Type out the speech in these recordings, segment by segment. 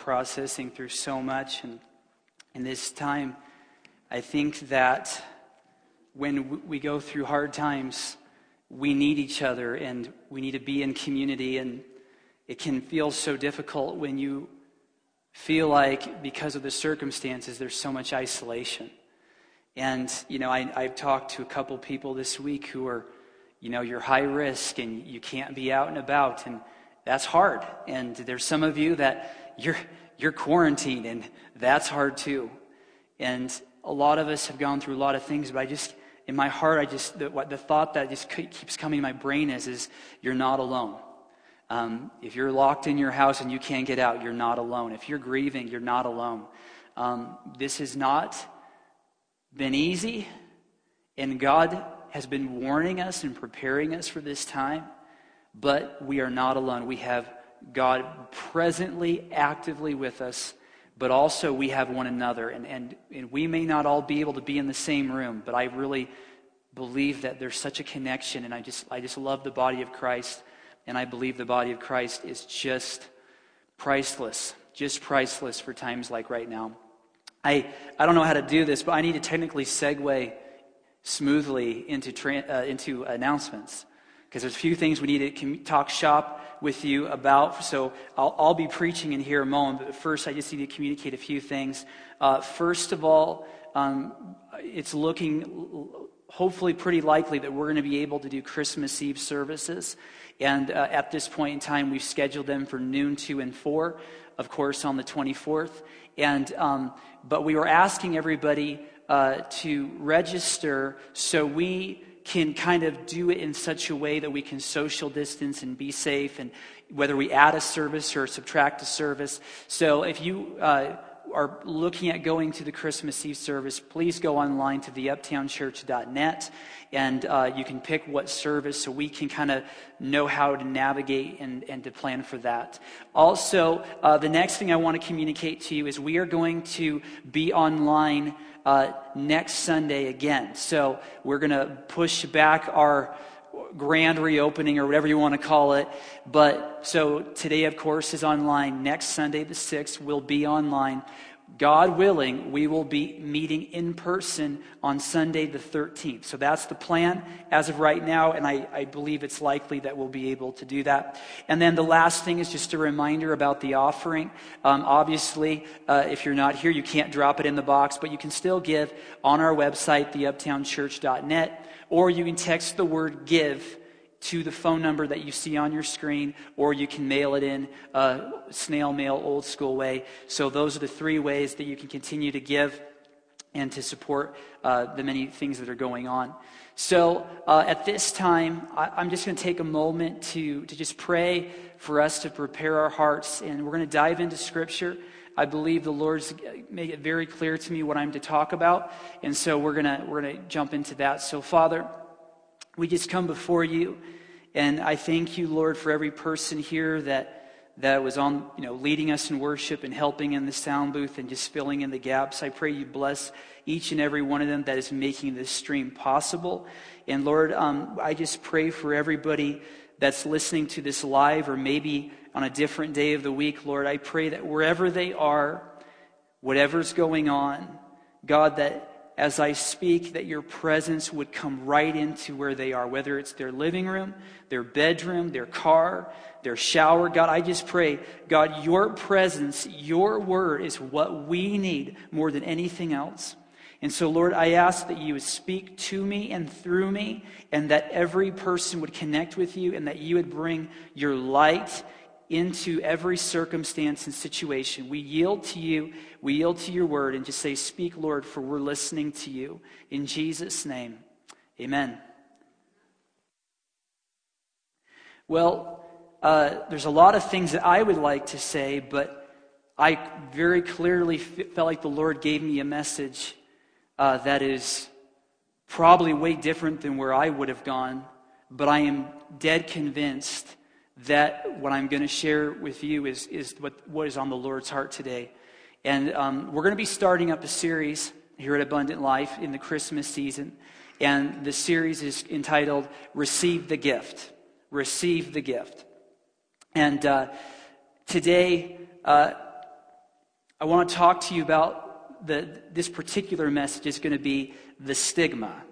processing through so much. And in this time, I think that when we go through hard times, we need each other and we need to be in community. And it can feel so difficult when you feel like, because of the circumstances, there's so much isolation. And, you know, I, I've talked to a couple people this week who are, you know, you're high risk and you can't be out and about. And that's hard. And there's some of you that you're, you're quarantined and that's hard too. And a lot of us have gone through a lot of things, but I just, in my heart, I just, the, what, the thought that just keeps coming to my brain is, is you're not alone. Um, if you're locked in your house and you can't get out, you're not alone. If you're grieving, you're not alone. Um, this has not been easy, and God has been warning us and preparing us for this time, but we are not alone. We have God presently, actively with us, but also we have one another. And, and, and we may not all be able to be in the same room, but I really believe that there's such a connection, and I just, I just love the body of Christ, and I believe the body of Christ is just priceless, just priceless for times like right now. I, I don't know how to do this, but I need to technically segue smoothly into, tra- uh, into announcements because there's a few things we need to talk shop with you about. So I'll, I'll, be preaching in here a moment, but first I just need to communicate a few things. Uh, first of all, um, it's looking hopefully pretty likely that we're going to be able to do Christmas Eve services. And uh, at this point in time, we've scheduled them for noon, 2, and 4, of course, on the 24th. And, um, but we were asking everybody uh, to register so we can kind of do it in such a way that we can social distance and be safe, and whether we add a service or subtract a service. So if you uh, are looking at going to the Christmas Eve service, please go online to theuptownchurch.net and uh, you can pick what service so we can kind of know how to navigate and, and to plan for that. Also, uh, the next thing I want to communicate to you is we are going to be online uh, next Sunday again. So we're going to push back our grand reopening or whatever you want to call it. But so today, of course, is online. Next Sunday, the 6th, will be online. God willing, we will be meeting in person on Sunday the 13th. So that's the plan as of right now, and I, I, believe it's likely that we'll be able to do that. And then the last thing is just a reminder about the offering. Um, obviously, uh, if you're not here, you can't drop it in the box, but you can still give on our website, theuptownchurch.net, or you can text the word give to the phone number that you see on your screen, or you can mail it in uh, snail mail, old school way. So, those are the three ways that you can continue to give and to support uh, the many things that are going on. So, uh, at this time, I, am just going to take a moment to, to just pray for us to prepare our hearts, and we're going to dive into Scripture. I believe the Lord's made it very clear to me what I'm to talk about, and so we're going to we're going to jump into that. So, Father. We just come before you, and I thank you, Lord, for every person here that, that was on, you know, leading us in worship and helping in the sound booth and just filling in the gaps. I pray you bless each and every one of them that is making this stream possible. And Lord, um, I just pray for everybody that's listening to this live or maybe on a different day of the week, Lord. I pray that wherever they are, whatever's going on, God, that as I speak, that your presence would come right into where they are, whether it's their living room, their bedroom, their car, their shower. God, I just pray, God, your presence, your word is what we need more than anything else. And so, Lord, I ask that you would speak to me and through me, and that every person would connect with you, and that you would bring your light into every circumstance and situation. We yield to you, we yield to your word, and just say, Speak, Lord, for we're listening to you. In Jesus' name, amen. Well, uh, there's a lot of things that I would like to say, but I very clearly felt like the Lord gave me a message uh, that is probably way different than where I would have gone, but I am dead convinced that what I'm going to share with you is, is what, what is on the Lord's heart today. And um, we're going to be starting up a series here at Abundant Life in the Christmas season. And the series is entitled Receive the Gift. Receive the Gift. And uh, today, uh, I want to talk to you about the, this particular message is going to be the stigma.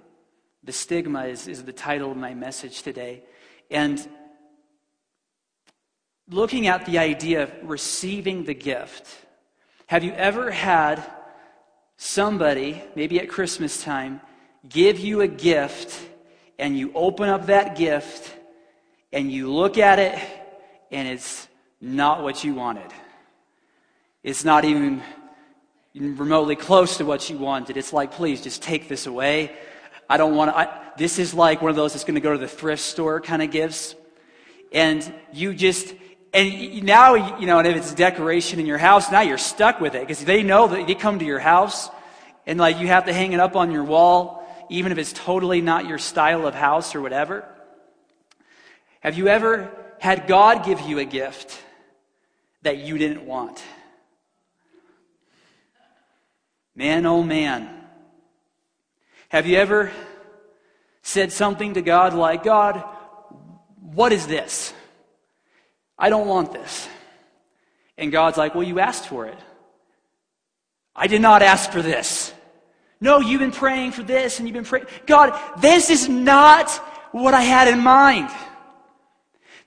The stigma is, is the title of my message today. And looking at the idea of receiving the gift, have you ever had somebody, maybe at Christmas time, give you a gift and you open up that gift and you look at it and it's not what you wanted? It's not even remotely close to what you wanted. It's like, please just take this away. I don't want to. This is like one of those that's going to go to the thrift store kind of gifts. And you just, and now, you know, and if it's decoration in your house, now you're stuck with it because they know that they come to your house and like you have to hang it up on your wall, even if it's totally not your style of house or whatever. Have you ever had God give you a gift that you didn't want? Man, oh man. Have you ever said something to God like, God, what is this? I don't want this. And God's like, Well, you asked for it. I did not ask for this. No, you've been praying for this and you've been praying. God, this is not what I had in mind.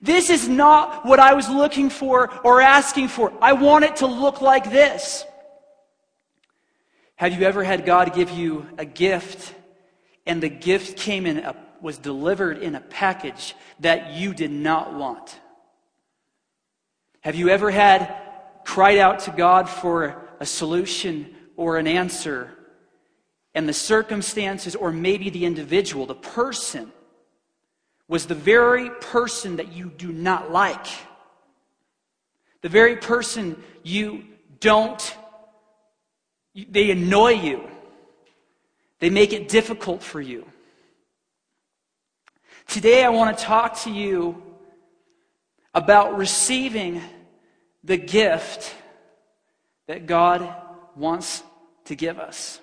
This is not what I was looking for or asking for. I want it to look like this. Have you ever had God give you a gift and the gift came in a, was delivered in a package that you did not want? Have you ever had cried out to God for a solution or an answer, and the circumstances, or maybe the individual, the person, was the very person that you do not like? The very person you don't, they annoy you. They make it difficult for you. Today, I want to talk to you about receiving the gift that God wants to give us.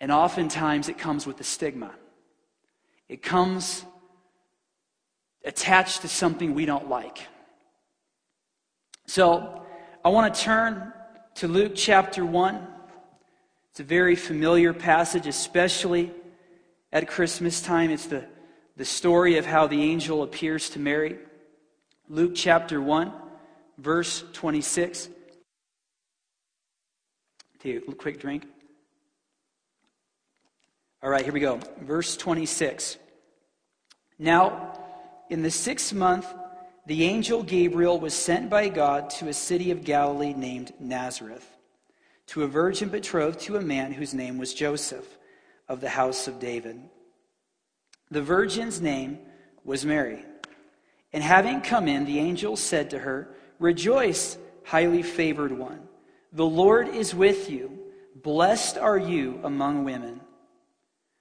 And oftentimes it comes with a stigma. It comes attached to something we don't like. So I want to turn to Luke chapter 1. It's a very familiar passage, especially at Christmas time. It's the, the story of how the angel appears to Mary. Luke chapter 1, verse 26. Take a quick drink. All right, here we go. Verse 26. Now, in the sixth month, the angel Gabriel was sent by God to a city of Galilee named Nazareth, to a virgin betrothed to a man whose name was Joseph, of the house of David. The virgin's name was Mary. And having come in, the angel said to her, Rejoice, highly favored one. The Lord is with you. Blessed are you among women.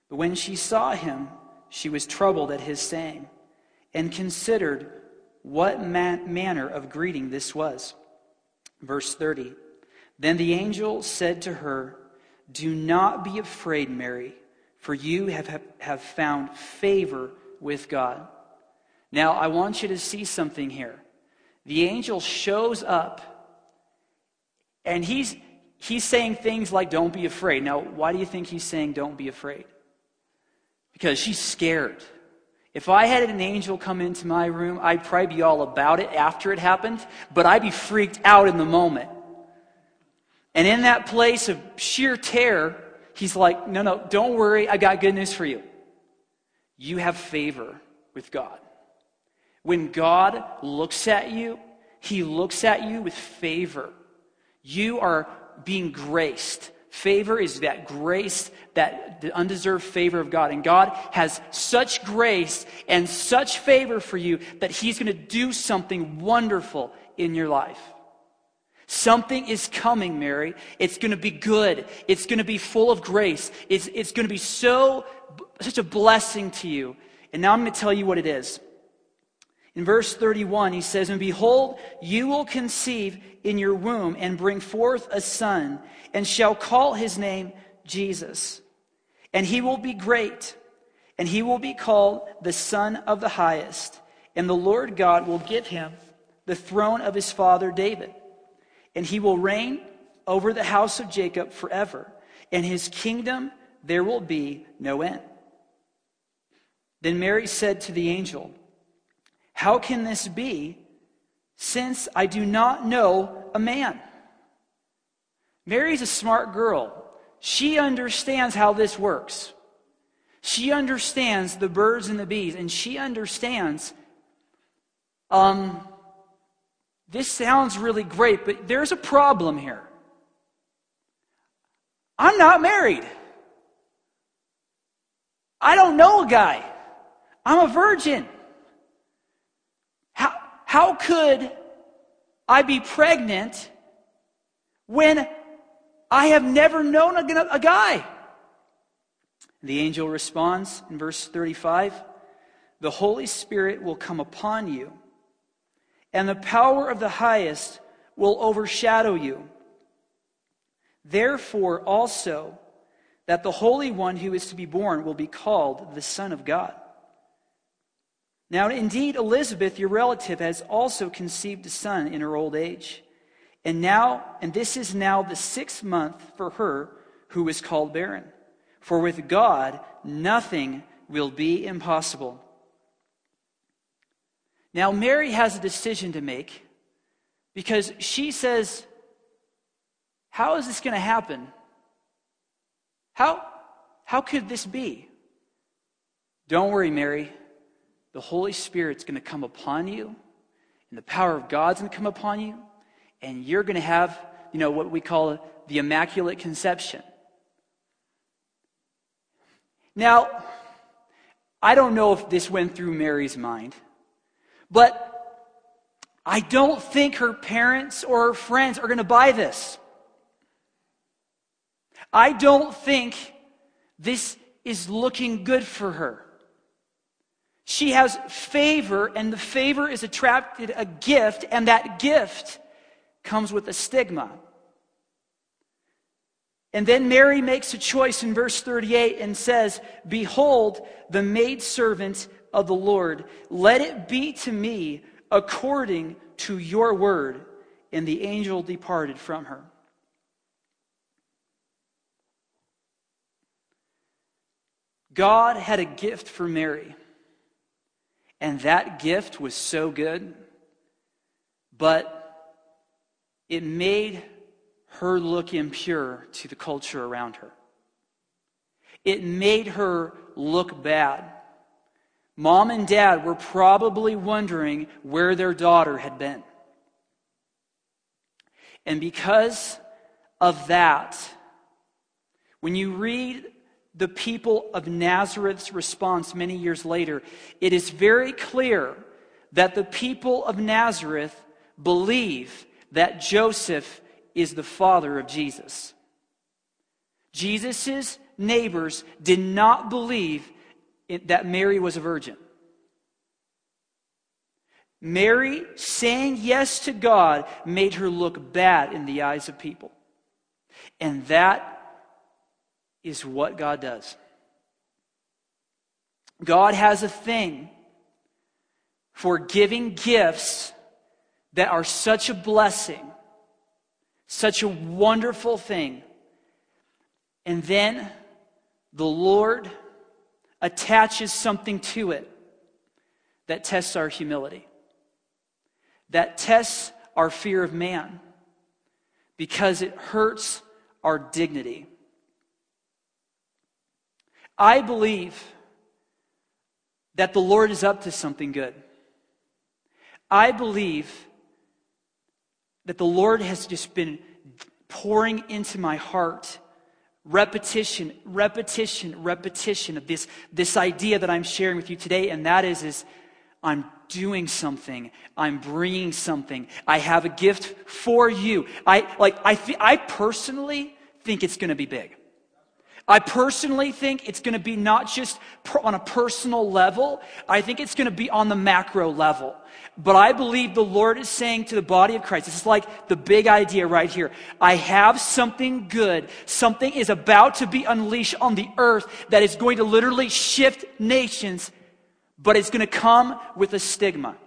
But when she saw him, she was troubled at his saying, and considered what man- manner of greeting this was. Verse 30 Then the angel said to her, Do not be afraid, Mary, for you have, have found favor with God. Now, I want you to see something here. The angel shows up and he's, he's saying things like, Don't be afraid. Now, why do you think he's saying, Don't be afraid? Because she's scared. If I had an angel come into my room, I'd probably be all about it after it happened, but I'd be freaked out in the moment. And in that place of sheer terror, he's like, No, no, don't worry. I got good news for you. You have favor with God. When God looks at you, he looks at you with favor. You are being graced. Favor is that grace, that the undeserved favor of God. And God has such grace and such favor for you that He's going to do something wonderful in your life. Something is coming, Mary. It's going to be good. It's going to be full of grace. It's, it's going to be so, such a blessing to you. And now I'm going to tell you what it is. In verse 31, he says, And behold, you will conceive in your womb and bring forth a son, and shall call his name Jesus. And he will be great, and he will be called the Son of the Highest. And the Lord God will give him the throne of his father David. and he will reign over the house of Jacob forever, and his kingdom there will be no end. Then Mary said to the angel, How can this be, since I do not know a man? Mary's a smart girl. She understands how this works. She understands the birds and the bees, and she understands um, this sounds really great, but there's a problem here. I'm not married. I don't know a guy. I'm a virgin. How, could I be pregnant when I have never known a, a guy? The angel responds in verse 35 The Holy Spirit will come upon you and the power of the highest will overshadow you. Therefore, also, that the Holy One who is to be born will be called the Son of God. Now, indeed, Elizabeth, your relative, has also conceived a son in her old age. And now, and this is now the sixth month for her who is called barren. For with God, nothing will be impossible. Now, Mary has a decision to make because she says, How is this going to happen? How, how could this be? Don't worry, Mary. The Holy Spirit's going to come upon you, and the power of God's going to come upon you, and you're going to have, you know, what we call the Immaculate Conception. Now, I don't know if this went through Mary's mind. But I don't think her parents or her friends are going to buy this. I don't think this is looking good for her. She has favor, and the favor is attracted a gift, and that gift comes with a stigma. And then Mary makes a choice in verse 38 and says, Behold, the maidservant of the Lord. Let it be to me according to your word. And the angel departed from her. God had a gift for Mary. And that gift was so good, but it made her look impure to the culture around her. It made her look bad. Mom and dad were probably wondering where their daughter had been. And because of that, when you read the people of Nazareth's response many years later, it is very clear that the people of Nazareth believe that Joseph is the father of Jesus. Jesus' neighbors did not believe that Mary was a virgin. Mary saying yes to God made her look bad in the eyes of people. And that is what God does. God has a thing for giving gifts that are such a blessing, such a wonderful thing. And then the Lord attaches something to it that tests our humility, that tests our fear of man, because it hurts our dignity. I believe that the Lord is up to something good. I believe that the Lord has just been pouring into my heart repetition, repetition, repetition of this, this idea that I'm sharing with you today, and that is, is I'm doing something. I'm bringing something. I have a gift for you. I, like, I, th- I personally think it's going to be big. I personally think it's going to be not just on a personal level, I think it's going to be on the macro level. But I believe the Lord is saying to the body of Christ, this is like the big idea right here. I have something good. Something is about to be unleashed on the earth that is going to literally shift nations, but it's going to come with a stigma.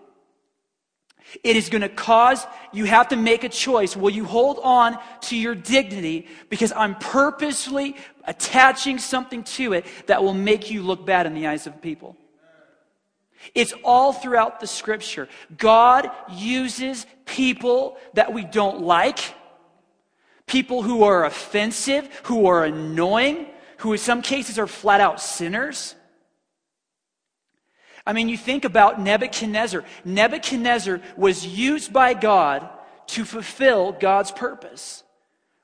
It is going to cause you have to make a choice. Will you hold on to your dignity because I'm purposely attaching something to it that will make you look bad in the eyes of people? It's all throughout the scripture. God uses people that we don't like, people who are offensive, who are annoying, who in some cases are flat out sinners. I mean, you think about Nebuchadnezzar. Nebuchadnezzar was used by God to fulfill God's purpose.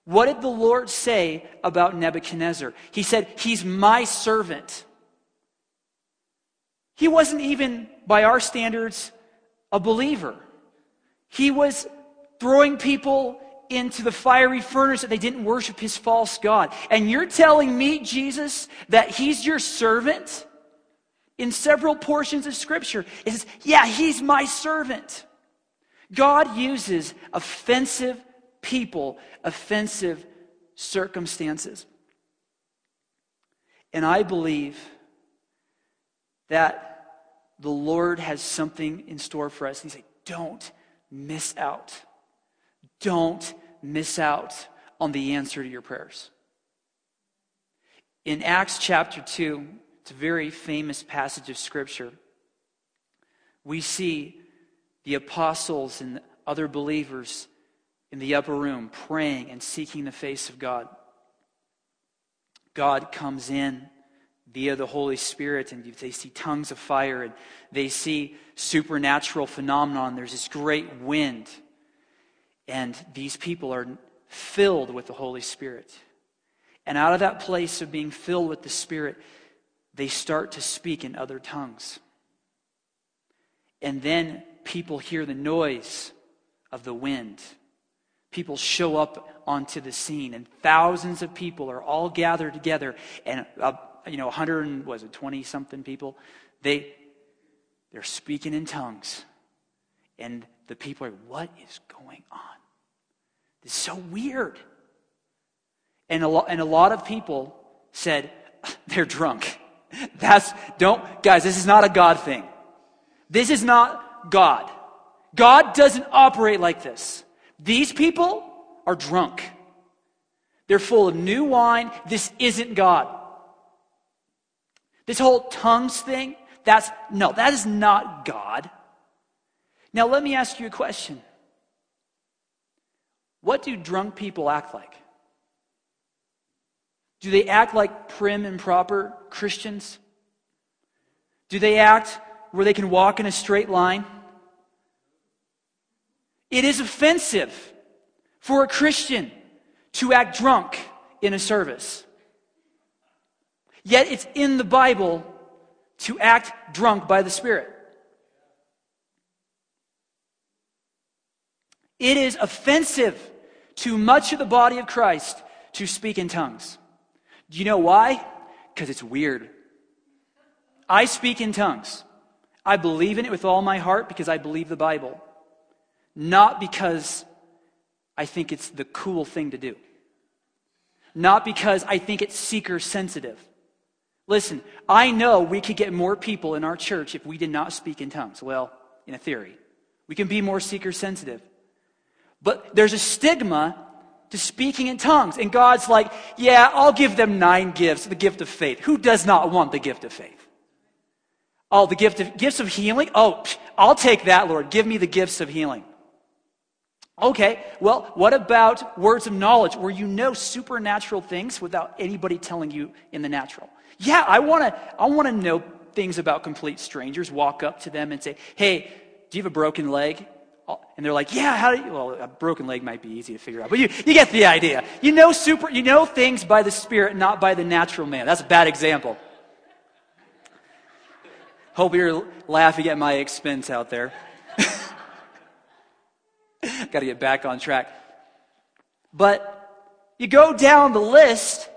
What did the Lord say about Nebuchadnezzar? He said, He's my servant. He wasn't even, by our standards, a believer. He was throwing people into the fiery furnace that they didn't worship his false God. And you're telling me, Jesus, that he's your servant? In several portions of Scripture, it says, Yeah, he's my servant. God uses offensive people, offensive circumstances. And I believe that the Lord has something in store for us. He said, Don't miss out. Don't miss out on the answer to your prayers. In Acts chapter 2, it's a very famous passage of Scripture. We see the apostles and other believers in the upper room praying and seeking the face of God. God comes in via the Holy Spirit, and they see tongues of fire, and they see supernatural phenomenon. There's this great wind, and these people are filled with the Holy Spirit. And out of that place of being filled with the Spirit, they start to speak in other tongues. And then people hear the noise of the wind. People show up onto the scene, and thousands of people are all gathered together, and uh, you know, 100 was it 20 something people, they they're speaking in tongues. And the people are, what is going on? This is so weird. And a, and a lot of people said, they're drunk. That's, don't, guys, this is not a God thing. This is not God. God doesn't operate like this. These people are drunk. They're full of new wine. This isn't God. This whole tongues thing, that's no, that is not God. Now, let me ask you a question. What do drunk people act like? Do they act like prim and proper Christians? Do they act where they can walk in a straight line? It is offensive for a Christian to act drunk in a service. Yet it's in the Bible to act drunk by the Spirit. It is offensive to much of the body of Christ to speak in tongues. Do you know why? Because it's weird. I speak in tongues. I believe in it with all my heart because I believe the Bible, not because I think it's the cool thing to do, not because I think it's seeker sensitive. Listen, I know we could get more people in our church if we did not speak in tongues. Well, in a theory, we can be more seeker sensitive. But there's a stigma to speaking in tongues. And God's like, yeah, I'll give them nine gifts, the gift of faith. Who does not want the gift of faith? Oh, the gift of gifts of healing? Oh, I'll take that, Lord. Give me the gifts of healing. Okay, well, what about words of knowledge where you know supernatural things without anybody telling you in the natural? Yeah, I want to I want to know things about complete strangers, walk up to them and say, "Hey, do you have a broken leg?" And they're like, "Yeah, how do you Well, a broken leg might be easy to figure out, but you, you get the idea. You know super you know things by the spirit, not by the natural man. That's a bad example. Hope you're laughing at my expense out there. Got to get back on track. But you go down the list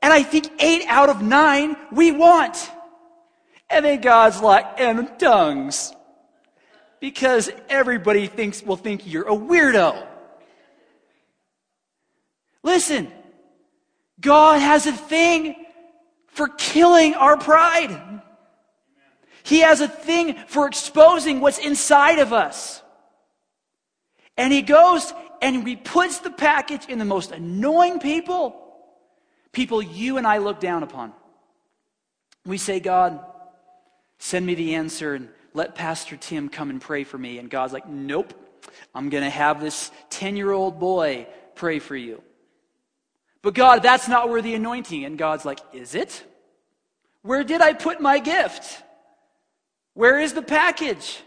and I think eight out of nine we want. And then God's like, and tongues. Because everybody thinks will think you're a weirdo. Listen, God has a thing for killing our pride. He has a thing for exposing what's inside of us. And he goes and he puts the package in the most annoying people, people you and I look down upon. We say, God, send me the answer and let Pastor Tim come and pray for me. And God's like, nope, I'm going to have this 10 year old boy pray for you. But God, that's not where the anointing. And God's like, is it? Where did I put my gift? Where is the package?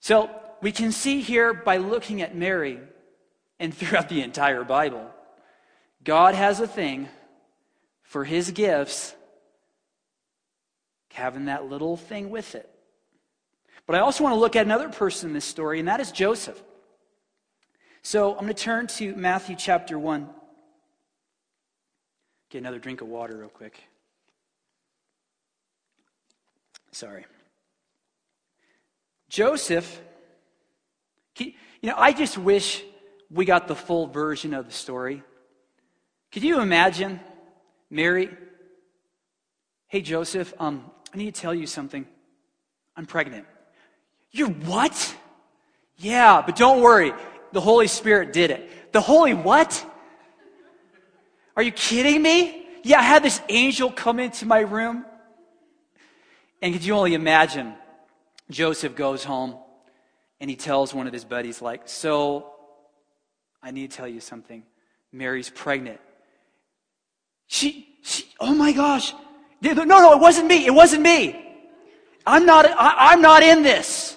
So we can see here by looking at Mary and throughout the entire Bible, God has a thing for his gifts, having that little thing with it. But I also want to look at another person in this story, and that is Joseph. So I'm going to turn to Matthew chapter 1. Get another drink of water, real quick. Sorry. Joseph, you know, I just wish we got the full version of the story. Could you imagine Mary? Hey, Joseph, um, I need to tell you something. I'm pregnant. You're what? Yeah, but don't worry. The Holy Spirit did it. The Holy what? Are you kidding me? Yeah, I had this angel come into my room. And could you only imagine? Joseph goes home and he tells one of his buddies, like, so I need to tell you something. Mary's pregnant. She, she, oh my gosh. No, no, it wasn't me. It wasn't me. I'm not, I, am not in this.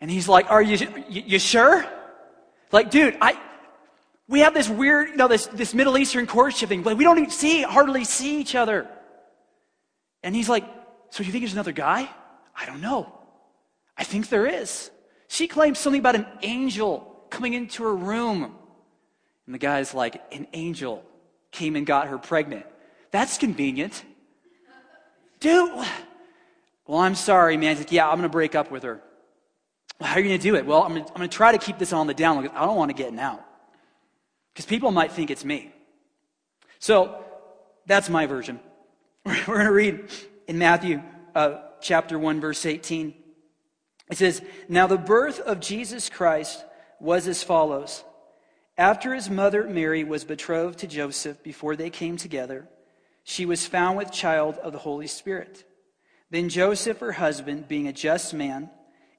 And he's like, are you, you, you sure? Like, dude, I, we have this weird, you know, this, this Middle Eastern courtship thing, but we don't even see, hardly see each other. And he's like, so you think there's another guy? I don't know. I think there is. She claims something about an angel coming into her room. And the guy's like, an angel came and got her pregnant. That's convenient. Dude, well, I'm sorry, man. He's like, yeah, I'm going to break up with her. Well, how are you going to do it? Well, I'm going to try to keep this on the down. Low because I don't want to get out. Because people might think it's me. So, that's my version. We're going to read in Matthew uh, chapter 1, verse 18. It says, Now the birth of Jesus Christ was as follows. After his mother Mary was betrothed to Joseph before they came together, she was found with child of the Holy Spirit. Then Joseph, her husband, being a just man,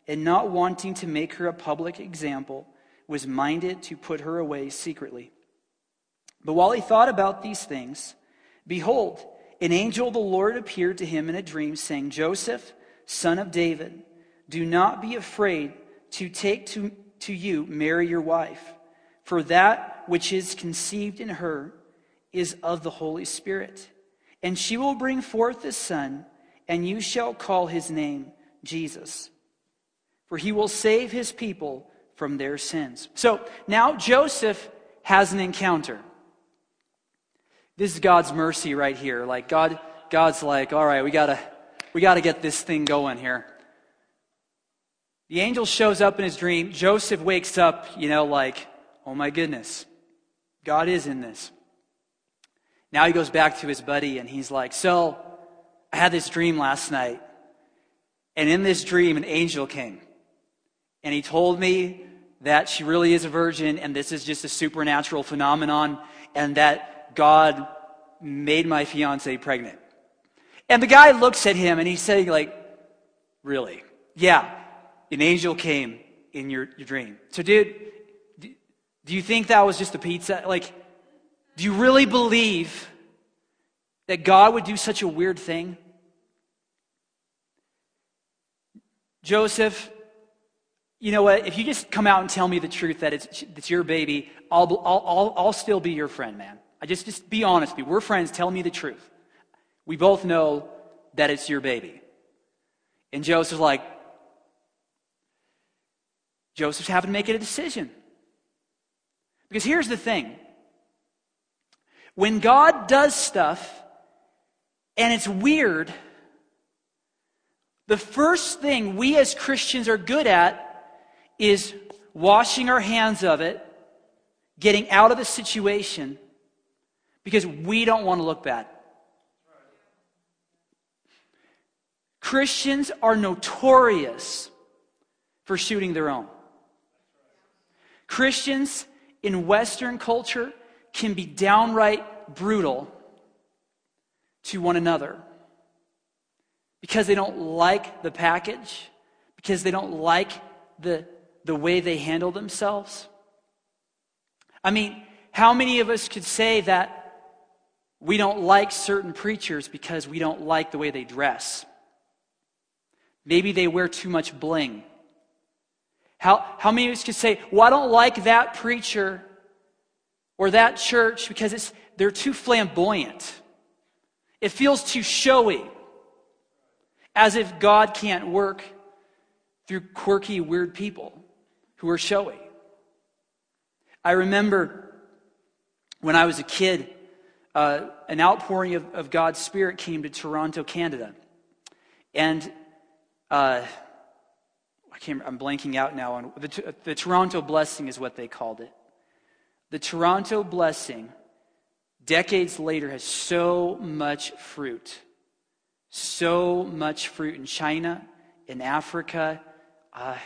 and not wanting to make her a public example, was minded to put her away secretly. But while he thought about these things, behold, an angel of the Lord appeared to him in a dream, saying, Joseph, son of David, do not be afraid to take to, to you Mary your wife, for that which is conceived in her is of the Holy Spirit. And she will bring forth a son, and you shall call his name Jesus. For he will save his people from their sins. So now Joseph has an encounter. This is God's mercy right here. Like God, God's like, all right, we gotta, we gotta get this thing going here. The angel shows up in his dream. Joseph wakes up, you know, like, oh my goodness, God is in this. Now he goes back to his buddy and he's like, so I had this dream last night. And in this dream, an angel came. And he told me that she really is a virgin and this is just a supernatural phenomenon and that God made my fiance pregnant. And the guy looks at him and he's saying, like, really? Yeah, an angel came in your, your dream. So, dude, do you think that was just a pizza? Like, do you really believe that God would do such a weird thing? Joseph, you know what? If you just come out and tell me the truth that it's, it's your baby, I'll, I'll, I'll, I'll still be your friend, man. I just, just be honest with me. We're friends. Tell me the truth. We both know that it's your baby. And Joseph's like, Joseph's having to make a decision. Because here's the thing when God does stuff and it's weird, the first thing we as Christians are good at is washing our hands of it, getting out of the situation, because we don't want to look bad. Christians are notorious for shooting their own. Christians in Western culture can be downright brutal to one another because they don't like the package, because they don't like the, the way they handle themselves. I mean, how many of us could say that we don't like certain preachers because we don't like the way they dress? Maybe they wear too much bling. How, how many of us could say, well, I don't like that preacher or that church because it's, they're too flamboyant? It feels too showy. As if God can't work through quirky, weird people who are showy. I remember when I was a kid, uh, an outpouring of, of, God's Spirit came to Toronto, Canada. And uh, I I'm blanking out now on the, the Toronto blessing is what they called it. The Toronto blessing, decades later, has so much fruit so much fruit in China, in Africa. Uh, I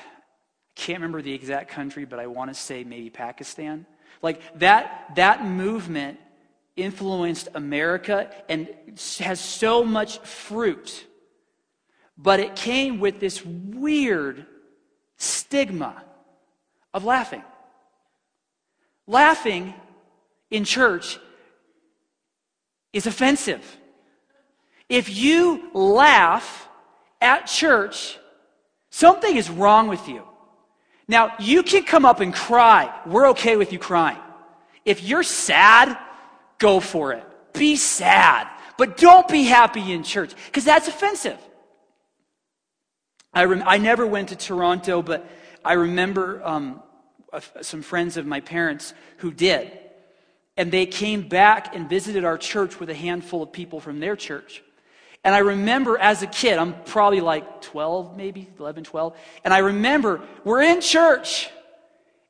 can't remember the exact country, but I want to say maybe Pakistan. Like that, that movement influenced America and has so much fruit. But it came with this weird stigma of laughing. Laughing in church is offensive. If you laugh at church, something is wrong with you. Now, you can come up and cry. We're okay with you crying. If you're sad, go for it. Be sad. But don't be happy in church, because that's offensive. I, rem- I never went to Toronto, but I remember um, some friends of my parents who did. And they came back and visited our church with a handful of people from their church. And I remember as a kid, I'm probably like 12, maybe 11, 12. And I remember we're in church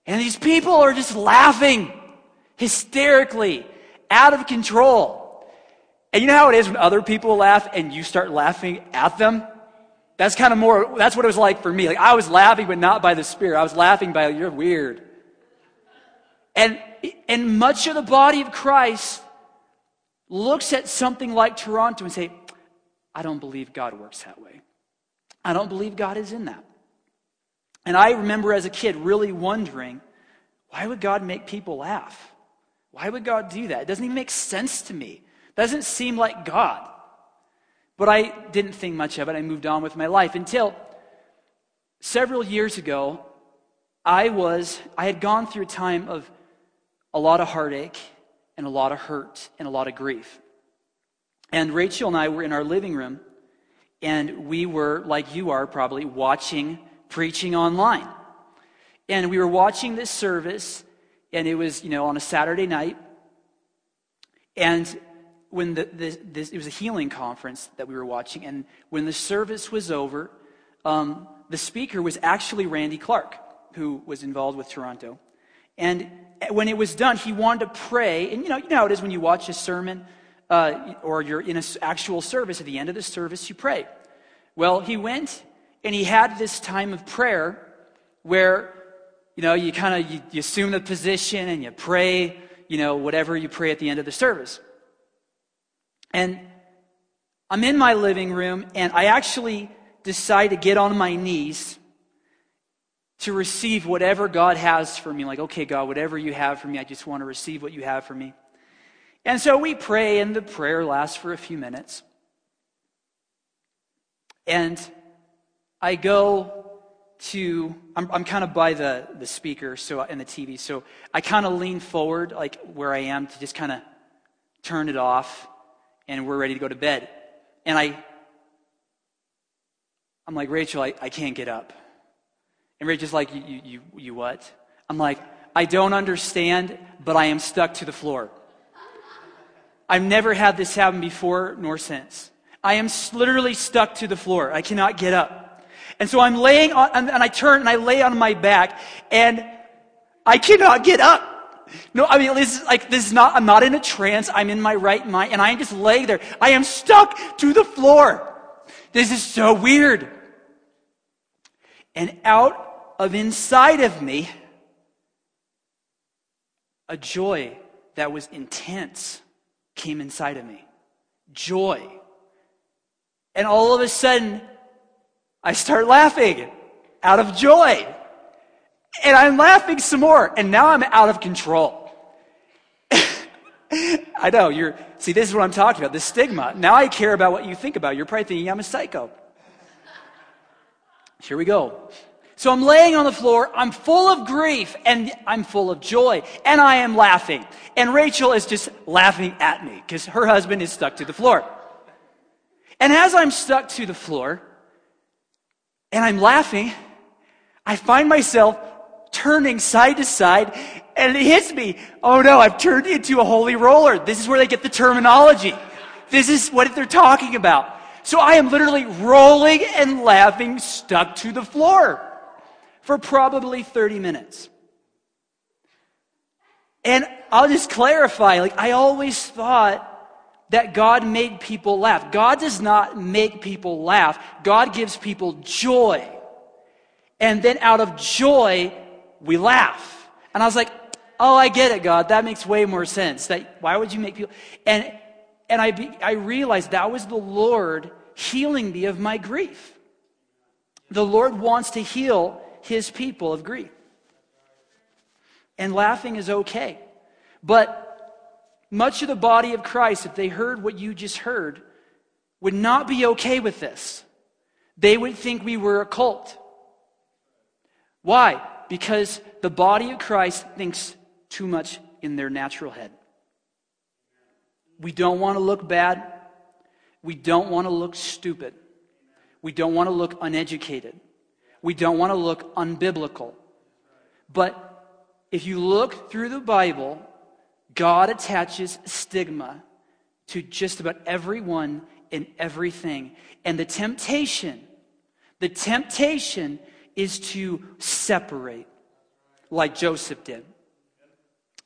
and these people are just laughing hysterically, out of control. And you know how it is when other people laugh and you start laughing at them? That's kind of more, that's what it was like for me. Like I was laughing, but not by the Spirit. I was laughing by, you're weird. And, and much of the body of Christ looks at something like Toronto and say, I don't believe God works that way. I don't believe God is in that. And I remember as a kid really wondering why would God make people laugh? Why would God do that? It doesn't even make sense to me. It doesn't seem like God. But I didn't think much of it. I moved on with my life until several years ago, I was, I had gone through a time of a lot of heartache and a lot of hurt and a lot of grief. And Rachel and I were in our living room, and we were, like you are probably, watching preaching online. And we were watching this service, and it was, you know, on a Saturday night. And when the, the this, it was a healing conference that we were watching, and when the service was over, um, the speaker was actually Randy Clark, who was involved with Toronto. And when it was done, he wanted to pray. And you know, you know how it is when you watch a sermon uh, or you're in an actual service, at the end of the service, you pray. Well, he went and he had this time of prayer where, you know, you kind of you, you assume the position and you pray, you know, whatever you pray at the end of the service. And I'm in my living room and I actually decide to get on my knees to receive whatever God has for me. Like, okay, God, whatever you have for me, I just want to receive what you have for me. And so we pray, and the prayer lasts for a few minutes. And I go to, I'm, I'm kind of by the, the speaker so and the TV, so I kind of lean forward, like where I am, to just kind of turn it off, and we're ready to go to bed. And I, I'm like, Rachel, I, I can't get up. And Rachel's like, you, you, you, you what? I'm like, I don't understand, but I am stuck to the floor. I've never had this happen before nor since. I am literally stuck to the floor. I cannot get up. And so I'm laying on, and I turn and I lay on my back, and I cannot get up. No, I mean, this is like, this is not, I'm not in a trance. I'm in my right mind, and I am just laying there. I am stuck to the floor. This is so weird. And out of inside of me a joy that was intense came inside of me. Joy. And all of a sudden, I start laughing out of joy. And I'm laughing some more. And now I'm out of control. I know, you're, see, this is what I'm talking about, the stigma. Now I care about what you think about. You're probably thinking I'm a psycho. Here we go. So I'm laying on the floor, I'm full of grief, and I'm full of joy, and I am laughing. And Rachel is just laughing at me because her husband is stuck to the floor. And as I'm stuck to the floor, and I'm laughing, I find myself turning side to side, and it hits me. Oh no, I've turned into a holy roller. This is where they get the terminology. This is what they're talking about. So I am literally rolling and laughing, stuck to the floor for probably 30 minutes. And I'll just clarify, like, I always thought that God made people laugh. God does not make people laugh. God gives people joy. And then out of joy, we laugh. And I was like, oh, I get it, God. That makes way more sense. That, why would you make people? And, and I, be, I realized that was the Lord healing me of my grief. The Lord wants to heal his people of grief. And laughing is okay. But much of the body of Christ, if they heard what you just heard, would not be okay with this. They would think we were a cult. Why? Because the body of Christ thinks too much in their natural head. We don't want to look bad. We don't want to look stupid. We don't want to look uneducated. We don't want to look unbiblical. But if you look through the Bible, God attaches stigma to just about everyone and everything. And the temptation, the temptation is to separate, like Joseph did.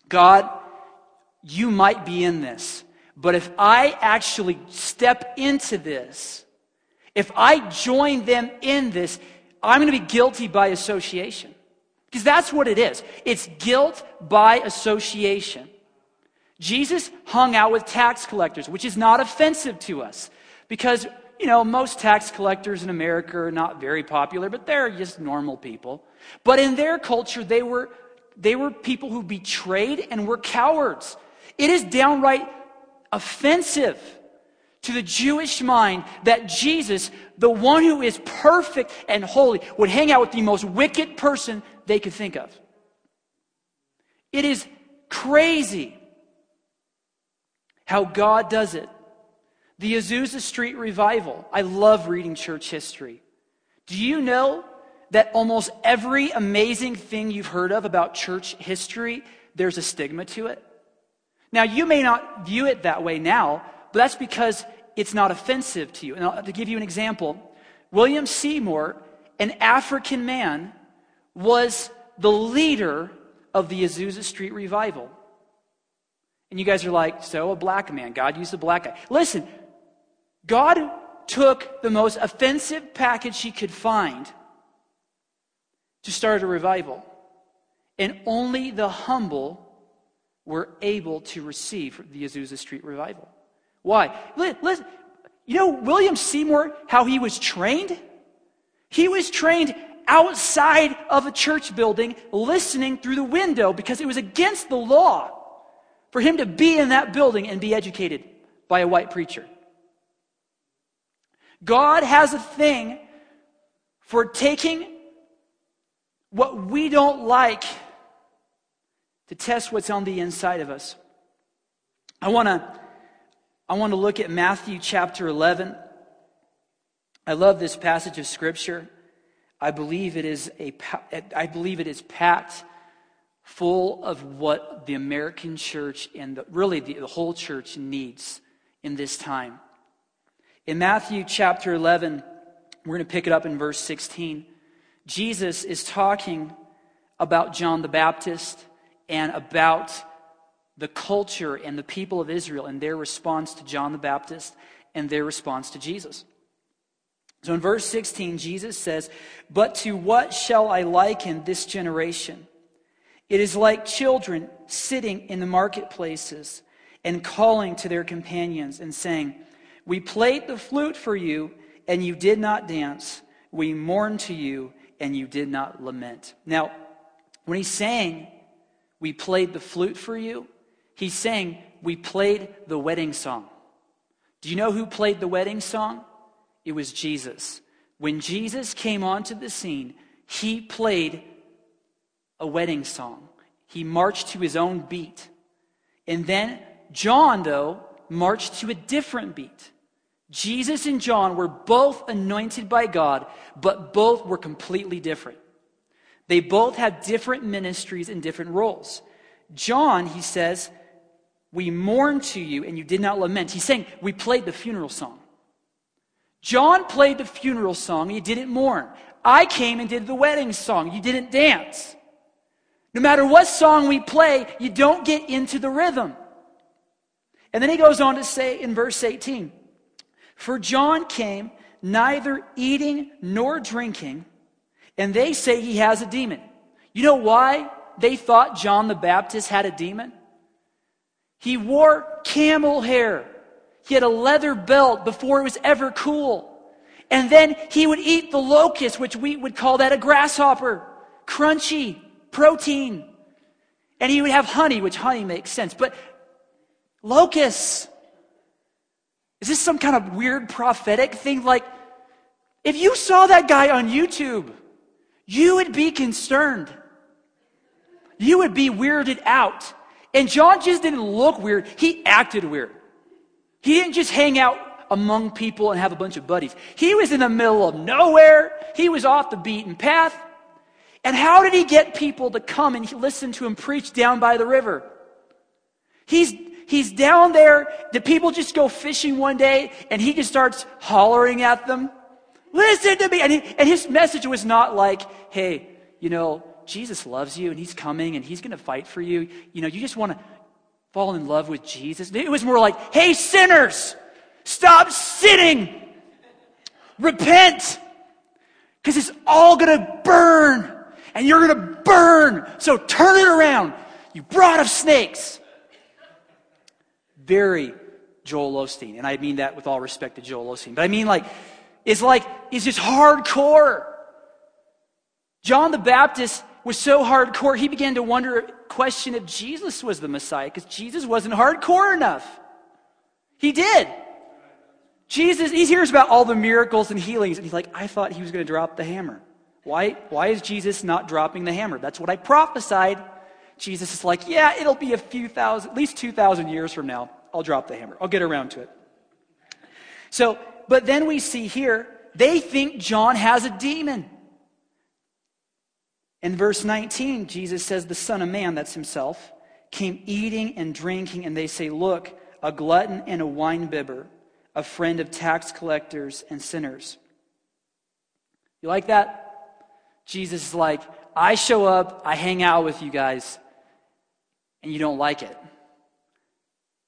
God, you might be in this, but if I actually step into this, if I join them in this, I'm going to be guilty by association. Because that's what it is. It's guilt by association. Jesus hung out with tax collectors, which is not offensive to us. Because, you know, most tax collectors in America are not very popular, but they're just normal people. But in their culture, they were, they were people who betrayed and were cowards. It is downright offensive to the Jewish mind that Jesus, the one who is perfect and holy, would hang out with the most wicked person they could think of. It is crazy how God does it. The Azusa Street revival. I love reading church history. Do you know that almost every amazing thing you've heard of about church history, there's a stigma to it? Now, you may not view it that way now, but that's because it's not offensive to you. And I'll, to give you an example, William Seymour, an African man, was the leader of the Azusa Street revival. And you guys are like, so a black man, God used a black guy. Listen, God took the most offensive package he could find to start a revival. And only the humble were able to receive the Azusa Street revival. Why? Listen, you know William Seymour, how he was trained? He was trained outside of a church building, listening through the window because it was against the law for him to be in that building and be educated by a white preacher. God has a thing for taking what we don't like to test what's on the inside of us. I want to I want to look at Matthew chapter 11. I love this passage of scripture. I believe it is a I believe it is packed full of what the American church and the, really the, the whole church needs in this time. In Matthew chapter 11, we're going to pick it up in verse 16. Jesus is talking about John the Baptist and about the culture and the people of Israel and their response to John the Baptist and their response to Jesus. So in verse 16, Jesus says, But to what shall I liken this generation? It is like children sitting in the marketplaces and calling to their companions and saying, We played the flute for you, and you did not dance. We mourned to you, and you did not lament. Now, when he's saying, We played the flute for you, he's saying, We played the wedding song. Do you know who played the wedding song? It was Jesus. When Jesus came onto the scene, he played a wedding song. He marched to his own beat. And then John, though, marched to a different beat. Jesus and John were both anointed by God, but both were completely different. They both had different ministries and different roles. John, he says, we mourned to you and you did not lament. He's saying we played the funeral song. John played the funeral song, you didn't mourn. I came and did the wedding song, you didn't dance. No matter what song we play, you don't get into the rhythm. And then he goes on to say in verse 18 For John came neither eating nor drinking, and they say he has a demon. You know why they thought John the Baptist had a demon? He wore camel hair. He had a leather belt before it was ever cool. And then he would eat the locust, which we would call that a grasshopper. Crunchy, protein. And he would have honey, which honey makes sense. But locusts. Is this some kind of weird prophetic thing? Like, if you saw that guy on YouTube, you would be concerned. You would be weirded out. And John just didn't look weird, he acted weird. He didn't just hang out among people and have a bunch of buddies. He was in the middle of nowhere, he was off the beaten path. And how did he get people to come and listen to him preach down by the river? He's, he's down there. The people just go fishing one day and he just starts hollering at them. Listen to me. And, he, and his message was not like, hey, you know, Jesus loves you and he's coming and he's going to fight for you. You know, you just want to fall in love with Jesus. It was more like, hey, sinners, stop sinning. Repent. Because it's all going to burn and you're going to burn. So turn it around. You brought of snakes. Very Joel Osteen. And I mean that with all respect to Joel Osteen. But I mean, like, it's like, it's just hardcore. John the Baptist was so hardcore, he began to wonder, question if Jesus was the Messiah, because Jesus wasn't hardcore enough. He did. Jesus, he hears about all the miracles and healings, and he's like, I thought he was going to drop the hammer. Why, why is Jesus not dropping the hammer? That's what I prophesied. Jesus is like, yeah, it'll be a few thousand, at least 2,000 years from now. I'll drop the hammer. I'll get around to it. So, but then we see here, they think John has a demon. In verse 19, Jesus says, The Son of Man, that's himself, came eating and drinking, and they say, Look, a glutton and a winebibber, a friend of tax collectors and sinners. You like that? Jesus is like, I show up, I hang out with you guys, and you don't like it.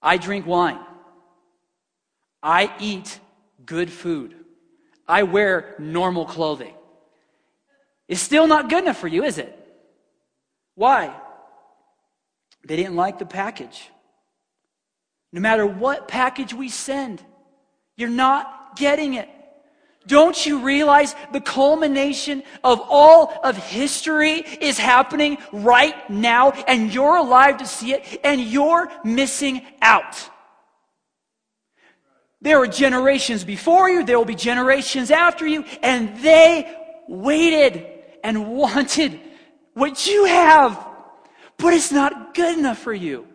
I drink wine. I eat good food. I wear normal clothing. It's still not good enough for you, is it? Why? They didn't like the package. No matter what package we send, you're not getting it. Don't you realize the culmination of all of history is happening right now and you're alive to see it and you're missing out? There were generations before you, there will be generations after you, and they waited and wanted what you have, but it's not good enough for you.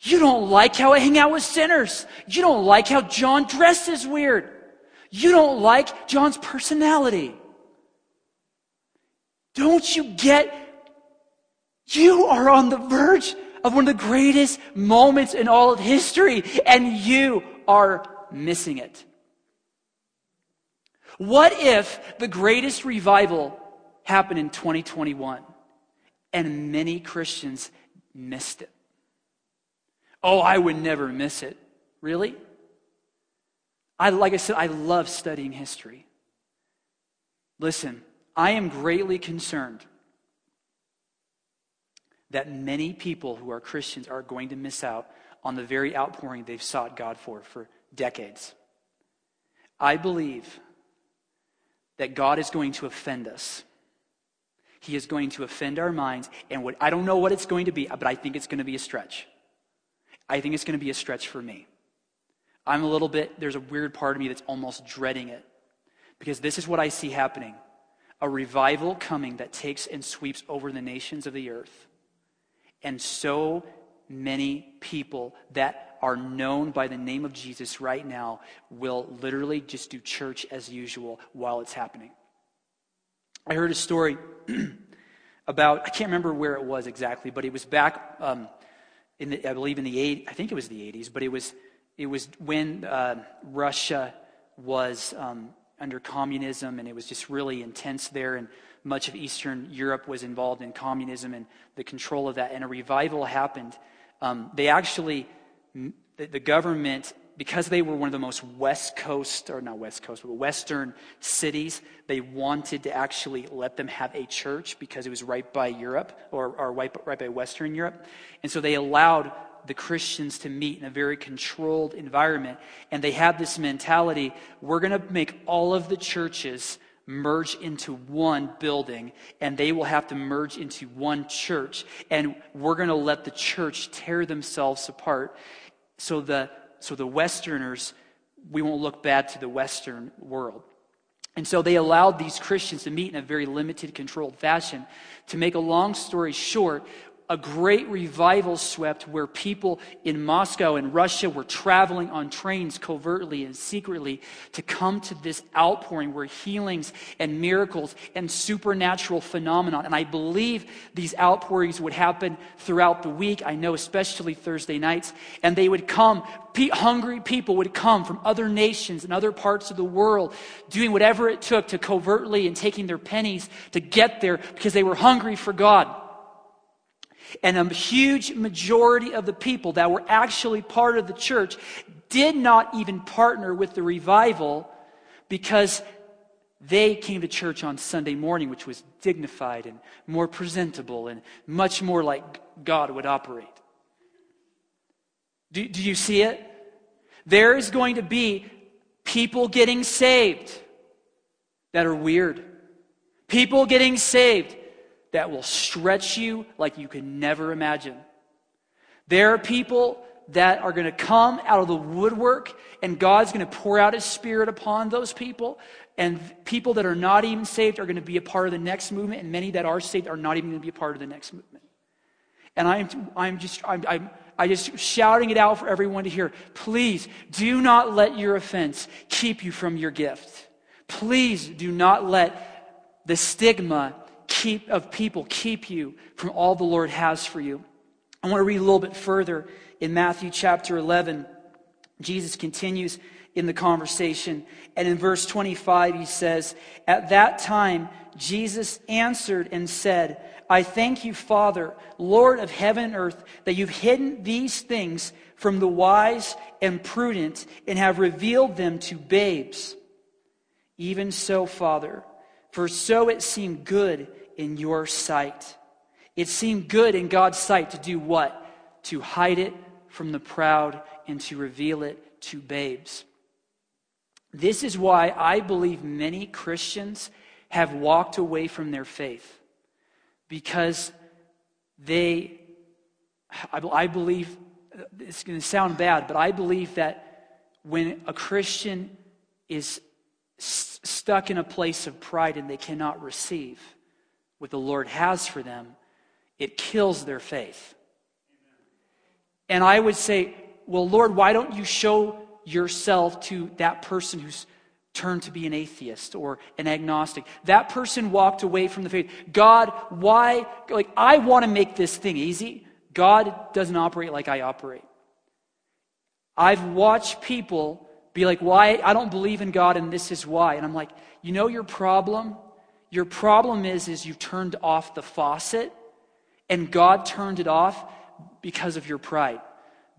You don't like how I hang out with sinners. You don't like how John dresses weird. You don't like John's personality. Don't you get? You are on the verge of one of the greatest moments in all of history, and you are missing it. What if the greatest revival happened in 2021 and many Christians missed it? Oh, I would never miss it. Really? I, like I said, I love studying history. Listen, I am greatly concerned that many people who are Christians are going to miss out on the very outpouring they've sought God for for decades. I believe that God is going to offend us. He is going to offend our minds. And what, I don't know what it's going to be, but I think it's going to be a stretch. I think it's going to be a stretch for me. I'm a little bit, there's a weird part of me that's almost dreading it. Because this is what I see happening a revival coming that takes and sweeps over the nations of the earth. And so many people that are known by the name of Jesus right now will literally just do church as usual while it's happening. I heard a story about, I can't remember where it was exactly, but it was back um, in the, I believe in the 80s, I think it was the 80s, but it was, it was when uh, Russia was um, under communism and it was just really intense there and much of Eastern Europe was involved in communism and the control of that. And a revival happened. Um, they actually, the, the government because they were one of the most west coast, or not west coast, but western cities, they wanted to actually let them have a church because it was right by Europe, or, or right, right by Western Europe. And so they allowed the Christians to meet in a very controlled environment. And they had this mentality we're going to make all of the churches merge into one building, and they will have to merge into one church. And we're going to let the church tear themselves apart. So the so the Westerners, we won't look bad to the Western world. And so they allowed these Christians to meet in a very limited, controlled fashion. To make a long story short, a great revival swept where people in Moscow and Russia were traveling on trains covertly and secretly to come to this outpouring where healings and miracles and supernatural phenomena. And I believe these outpourings would happen throughout the week. I know, especially Thursday nights. And they would come, hungry people would come from other nations and other parts of the world doing whatever it took to covertly and taking their pennies to get there because they were hungry for God. And a huge majority of the people that were actually part of the church did not even partner with the revival because they came to church on Sunday morning, which was dignified and more presentable and much more like God would operate. Do, do you see it? There is going to be people getting saved that are weird. People getting saved that will stretch you like you can never imagine. There are people that are going to come out of the woodwork, and God's going to pour out His Spirit upon those people. And people that are not even saved are going to be a part of the next movement, and many that are saved are not even going to be a part of the next movement. And I'm, I'm just, I'm, I'm, I'm just shouting it out for everyone to hear. Please do not let your offense keep you from your gift. Please do not let the stigma keep, of people keep you from all the Lord has for you. I want to read a little bit further in Matthew chapter 11. Jesus continues in the conversation. And in verse 25, he says, At that time, Jesus answered and said, I thank you, Father, Lord of heaven and earth, that you've hidden these things from the wise and prudent and have revealed them to babes. Even so, Father, for so it seemed good in your sight. It seemed good in God's sight to do what? To hide it from the proud and to reveal it to babes. This is why I believe many Christians have walked away from their faith because they, I believe, it's going to sound bad, but I believe that when a Christian is stuck in a place of pride and they cannot receive, what the Lord has for them, it kills their faith. And I would say, well, Lord, why don't you show yourself to that person who's turned to be an atheist or an agnostic? That person walked away from the faith. God, why? Like, I want to make this thing easy. God doesn't operate like I operate. I've watched people be like, why? I don't believe in God and this is why. And I'm like, you know your problem? Your problem is, is you turned off the faucet and God turned it off because of your pride.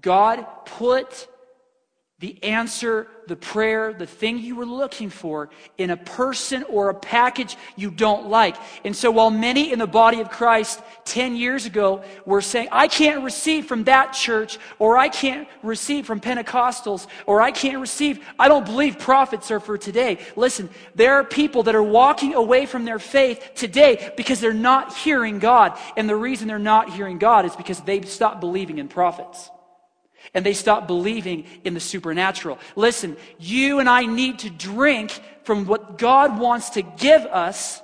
God put the answer, the prayer, the thing you were looking for in a person or a package you don't like. And so while many in the body of Christ 10 years ago were saying, I can't receive from that church, or I can't receive from Pentecostals, or I can't receive, I don't believe prophets are for today. Listen, there are people that are walking away from their faith today because they're not hearing God. And the reason they're not hearing God is because they've stopped believing in prophets and they stop believing in the supernatural. Listen, you and I need to drink from what God wants to give us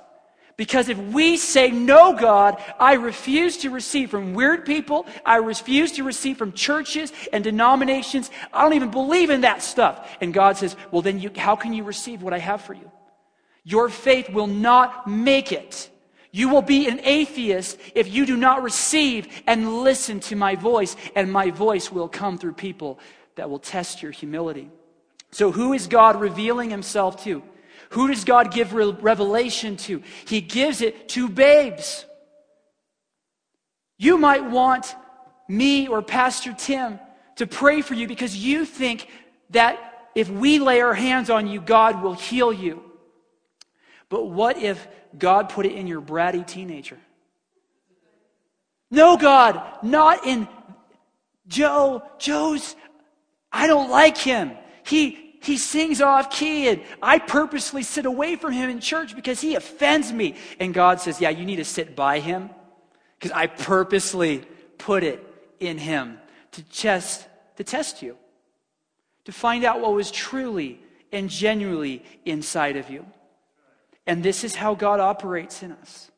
because if we say, no, God, I refuse to receive from weird people, I refuse to receive from churches and denominations, I don't even believe in that stuff. And God says, well, then you, how can you receive what I have for you? Your faith will not make it. You will be an atheist if you do not receive and listen to my voice, and my voice will come through people that will test your humility. So, who is God revealing himself to? Who does God give re- revelation to? He gives it to babes. You might want me or Pastor Tim to pray for you because you think that if we lay our hands on you, God will heal you. But what if God put it in your bratty teenager? No, God, not in Joe. Joe's, I don't like him. He, he sings off key and I purposely sit away from him in church because he offends me. And God says, Yeah, you need to sit by him because I purposely put it in him to test, to test you, to find out what was truly and genuinely inside of you. And this is how God operates in us.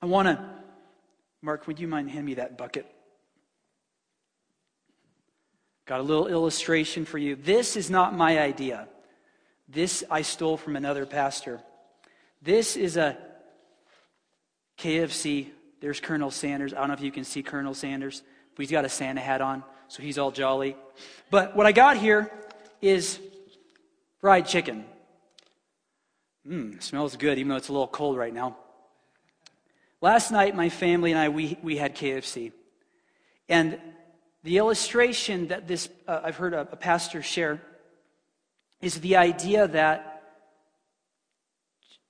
I want to, Mark, would you mind hand me that bucket? Got a little illustration for you. This is not my idea. This I stole from another pastor. This is a KFC. There's Colonel Sanders. I don't know if you can see Colonel Sanders, but he's got a Santa hat on, so he's all jolly. But what I got here is fried chicken. Mmm, smells good, even though it's a little cold right now. Last night, my family and I, we, we had KFC. And the illustration that this, uh, I've heard a, a pastor share is the idea that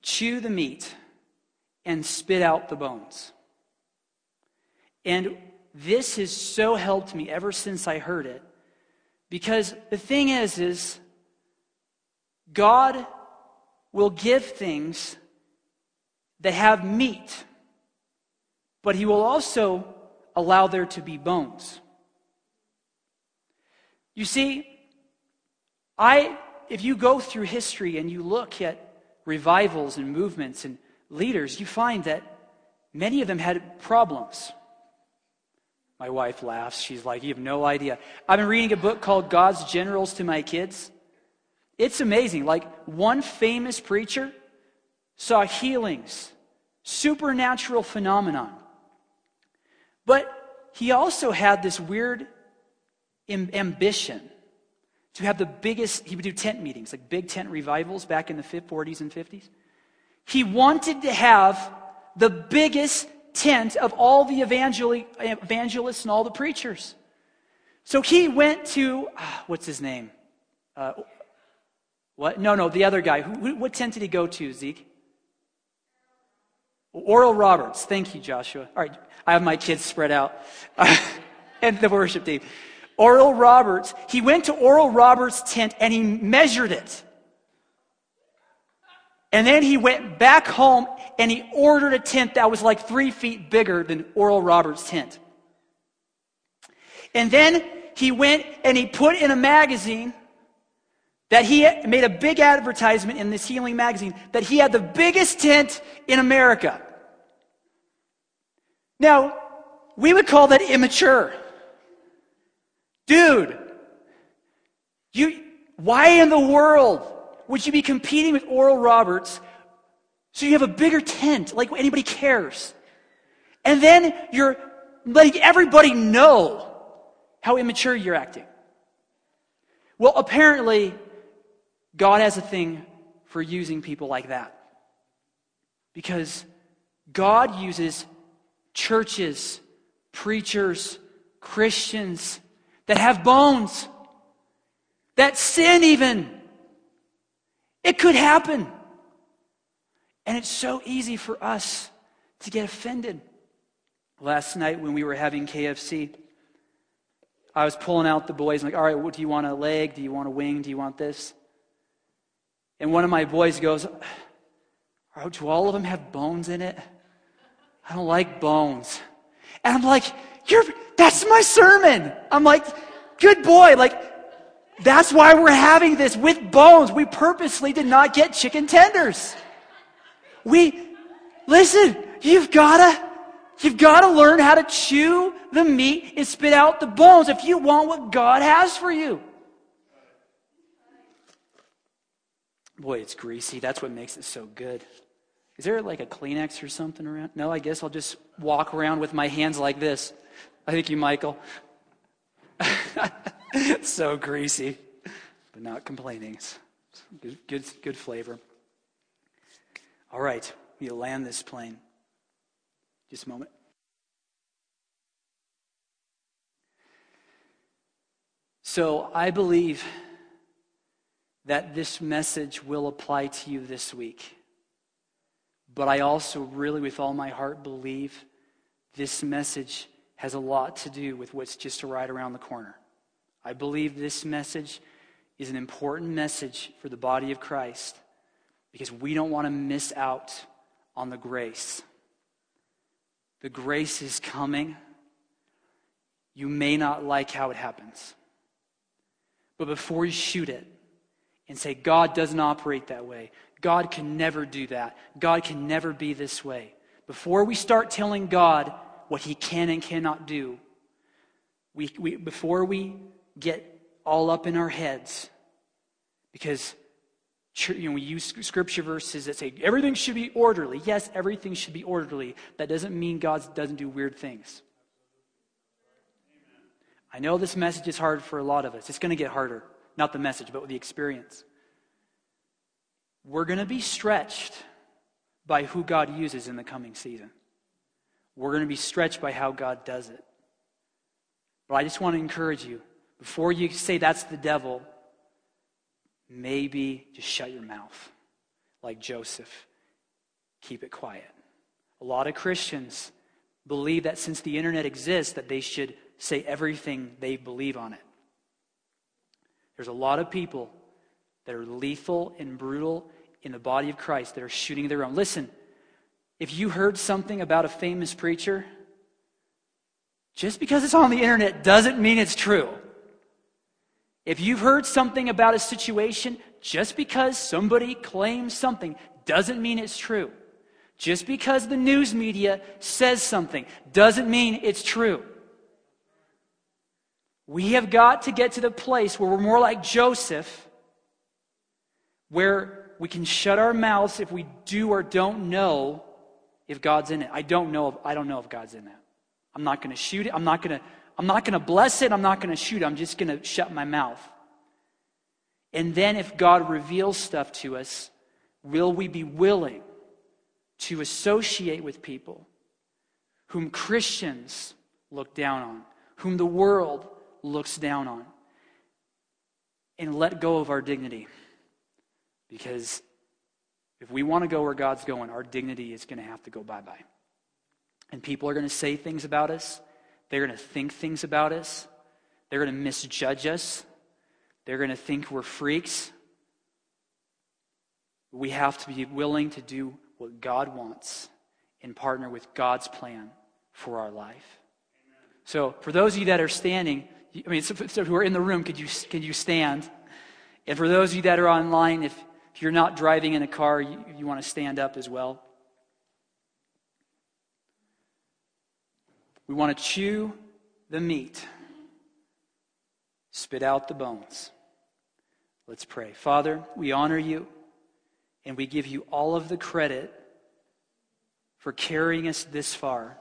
chew the meat and spit out the bones. And this has so helped me ever since I heard it. Because the thing is, is God will give things that have meat, but he will also allow there to be bones. You see, I if you go through history and you look at revivals and movements and leaders, you find that many of them had problems. My wife laughs. She's like, You have no idea. I've been reading a book called God's Generals to My Kids. It's amazing. Like one famous preacher saw healings, supernatural phenomenon. But he also had this weird ambition to have the biggest, he would do tent meetings, like big tent revivals back in the 40s and 50s. He wanted to have the biggest tent of all the evangelists and all the preachers. So he went to, ah, what's his name? Uh, what? No, no, the other guy. Who, what tent did he go to, Zeke? Oral Roberts. Thank you, Joshua. All right, I have my kids spread out. and the worship team. Oral Roberts. He went to Oral Roberts' tent and he measured it. And then he went back home and he ordered a tent that was like three feet bigger than Oral Roberts' tent. And then he went and he put in a magazine that he made a big advertisement in this healing magazine that he had the biggest tent in America. Now, we would call that immature. Dude, you, why in the world would you be competing with Oral Roberts so you have a bigger tent, like anybody cares? And then you're letting everybody know how immature you're acting. Well, apparently, God has a thing for using people like that. Because God uses churches, preachers, Christians that have bones. that sin, even. It could happen. And it's so easy for us to get offended. Last night when we were having KFC, I was pulling out the boys, I'm like, all right, what, do you want a leg? Do you want a wing? Do you want this? And one of my boys goes, oh, do all of them have bones in it? I don't like bones. And I'm like, you're, that's my sermon. I'm like, good boy. Like, that's why we're having this with bones. We purposely did not get chicken tenders. We, listen, you've gotta, you've gotta learn how to chew the meat and spit out the bones if you want what God has for you. Boy, it's greasy. That's what makes it so good. Is there like a Kleenex or something around? No, I guess I'll just walk around with my hands like this. I think you, Michael. so greasy, but not complaining. Good, good, good flavor. All right, you land this plane. Just a moment. So I believe that this message will apply to you this week. But I also really, with all my heart, believe this message has a lot to do with what's just right around the corner. I believe this message is an important message for the body of Christ because we don't want to miss out on the grace. The grace is coming. You may not like how it happens. But before you shoot it and say, God doesn't operate that way, God can never do that, God can never be this way, before we start telling God what he can and cannot do. We, we, before we get all up in our heads, because you know, we use scripture verses that say everything should be orderly. Yes, everything should be orderly. That doesn't mean God doesn't do weird things. I know this message is hard for a lot of us. It's going to get harder. Not the message, but the experience. We're going to be stretched by who God uses in the coming season. We're going to be stretched by how God does it. But I just want to encourage you before you say that's the devil, maybe just shut your mouth. Like Joseph, keep it quiet. A lot of Christians believe that since the internet exists that they should say everything they believe on it. There's a lot of people that are lethal and brutal in the body of Christ that are shooting their own. Listen, if you heard something about a famous preacher, just because it's on the internet doesn't mean it's true. If you've heard something about a situation, just because somebody claims something doesn't mean it's true. Just because the news media says something doesn't mean it's true. We have got to get to the place where we're more like Joseph, where we can shut our mouths if we do or don't know if God's in it. I don't know if, I don't know if God's in that. I'm not going to shoot it. I'm not going to I'm not going to bless it. I'm not going to shoot it. I'm just going to shut my mouth. And then if God reveals stuff to us, will we be willing to associate with people whom Christians look down on, whom the world looks down on, and let go of our dignity? Because if we want to go where God's going, our dignity is going to have to go bye bye. And people are going to say things about us, they're going to think things about us, they're going to misjudge us, they're going to think we're freaks. We have to be willing to do what God wants and partner with God's plan for our life. So, for those of you that are standing, I mean, so, so who are in the room, could you, could you stand? And for those of you that are online, if if you're not driving in a car, you, you want to stand up as well. We want to chew the meat, spit out the bones. Let's pray. Father, we honor you and we give you all of the credit for carrying us this far.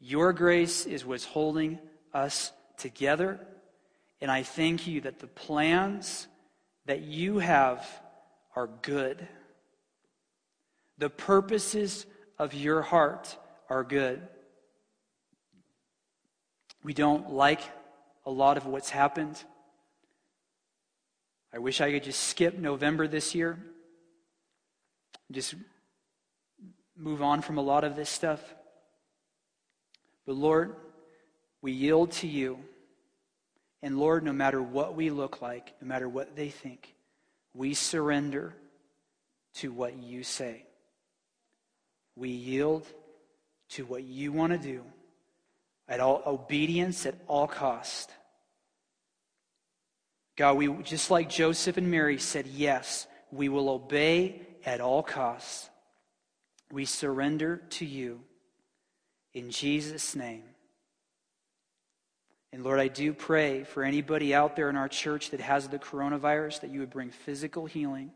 Your grace is what's holding us together. And I thank you that the plans that you have are good. The purposes of your heart are good. We don't like a lot of what's happened. I wish I could just skip November this year, just move on from a lot of this stuff. But Lord, we yield to you. And Lord, no matter what we look like, no matter what they think, we surrender to what you say. We yield to what you want to do at all obedience at all cost. God, we just like Joseph and Mary said, yes, we will obey at all costs. We surrender to you in Jesus' name. And Lord, I do pray for anybody out there in our church that has the coronavirus that you would bring physical healing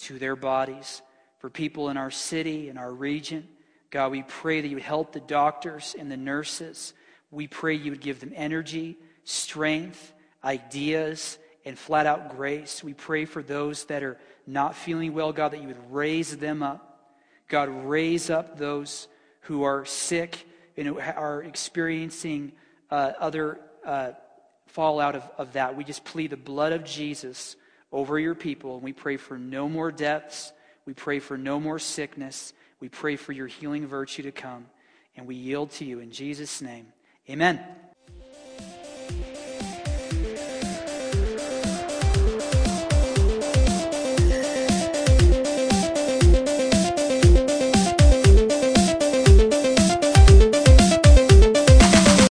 to their bodies. For people in our city, in our region, God, we pray that you would help the doctors and the nurses. We pray you would give them energy, strength, ideas, and flat out grace. We pray for those that are not feeling well, God, that you would raise them up. God, raise up those who are sick and are experiencing uh, other uh, fallout of, of that. We just plead the blood of Jesus over your people, and we pray for no more deaths. We pray for no more sickness. We pray for your healing virtue to come, and we yield to you in Jesus' name. Amen.